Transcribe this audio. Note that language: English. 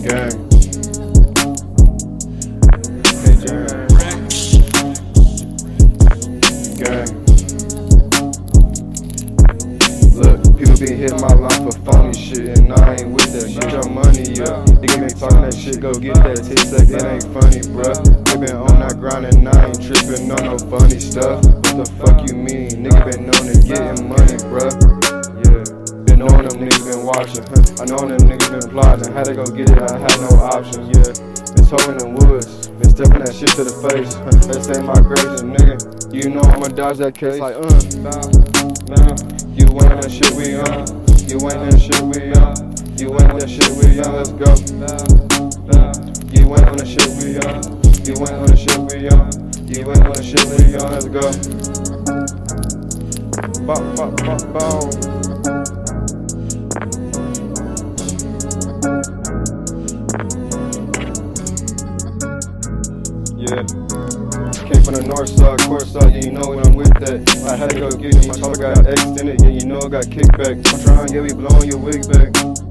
Gang. Look, people be hitting my line for phony shit, and I ain't with that. Get your money up. Nigga been talking that shit, go get that tit sec. It ain't funny, bruh. They been on that grind and I ain't tripping on no funny stuff. What the fuck you mean? Nigga been known to getting money, bruh. Been them niggas been watching. I know them niggas been plotting. Had to go get it, I had no option, yeah. Been talking in woods, been stepping that shit to the face. That ain't my crazy nigga. You know I'ma dodge that case like, uh, nah, nah. You ain't that shit we on. You ain't that shit we on. You ain't that shit we on. Let's go. You ain't on the shit we on. You ain't on the shit we on. You ain't on the shit we on. Let's go. Bop, bop, bop, bop. Came from the north side, court side, yeah, you know when I'm with that. I had to go get it, my chopper got extended, yeah, you know I got kickback. I'm trying, yeah, we blowing your wig back.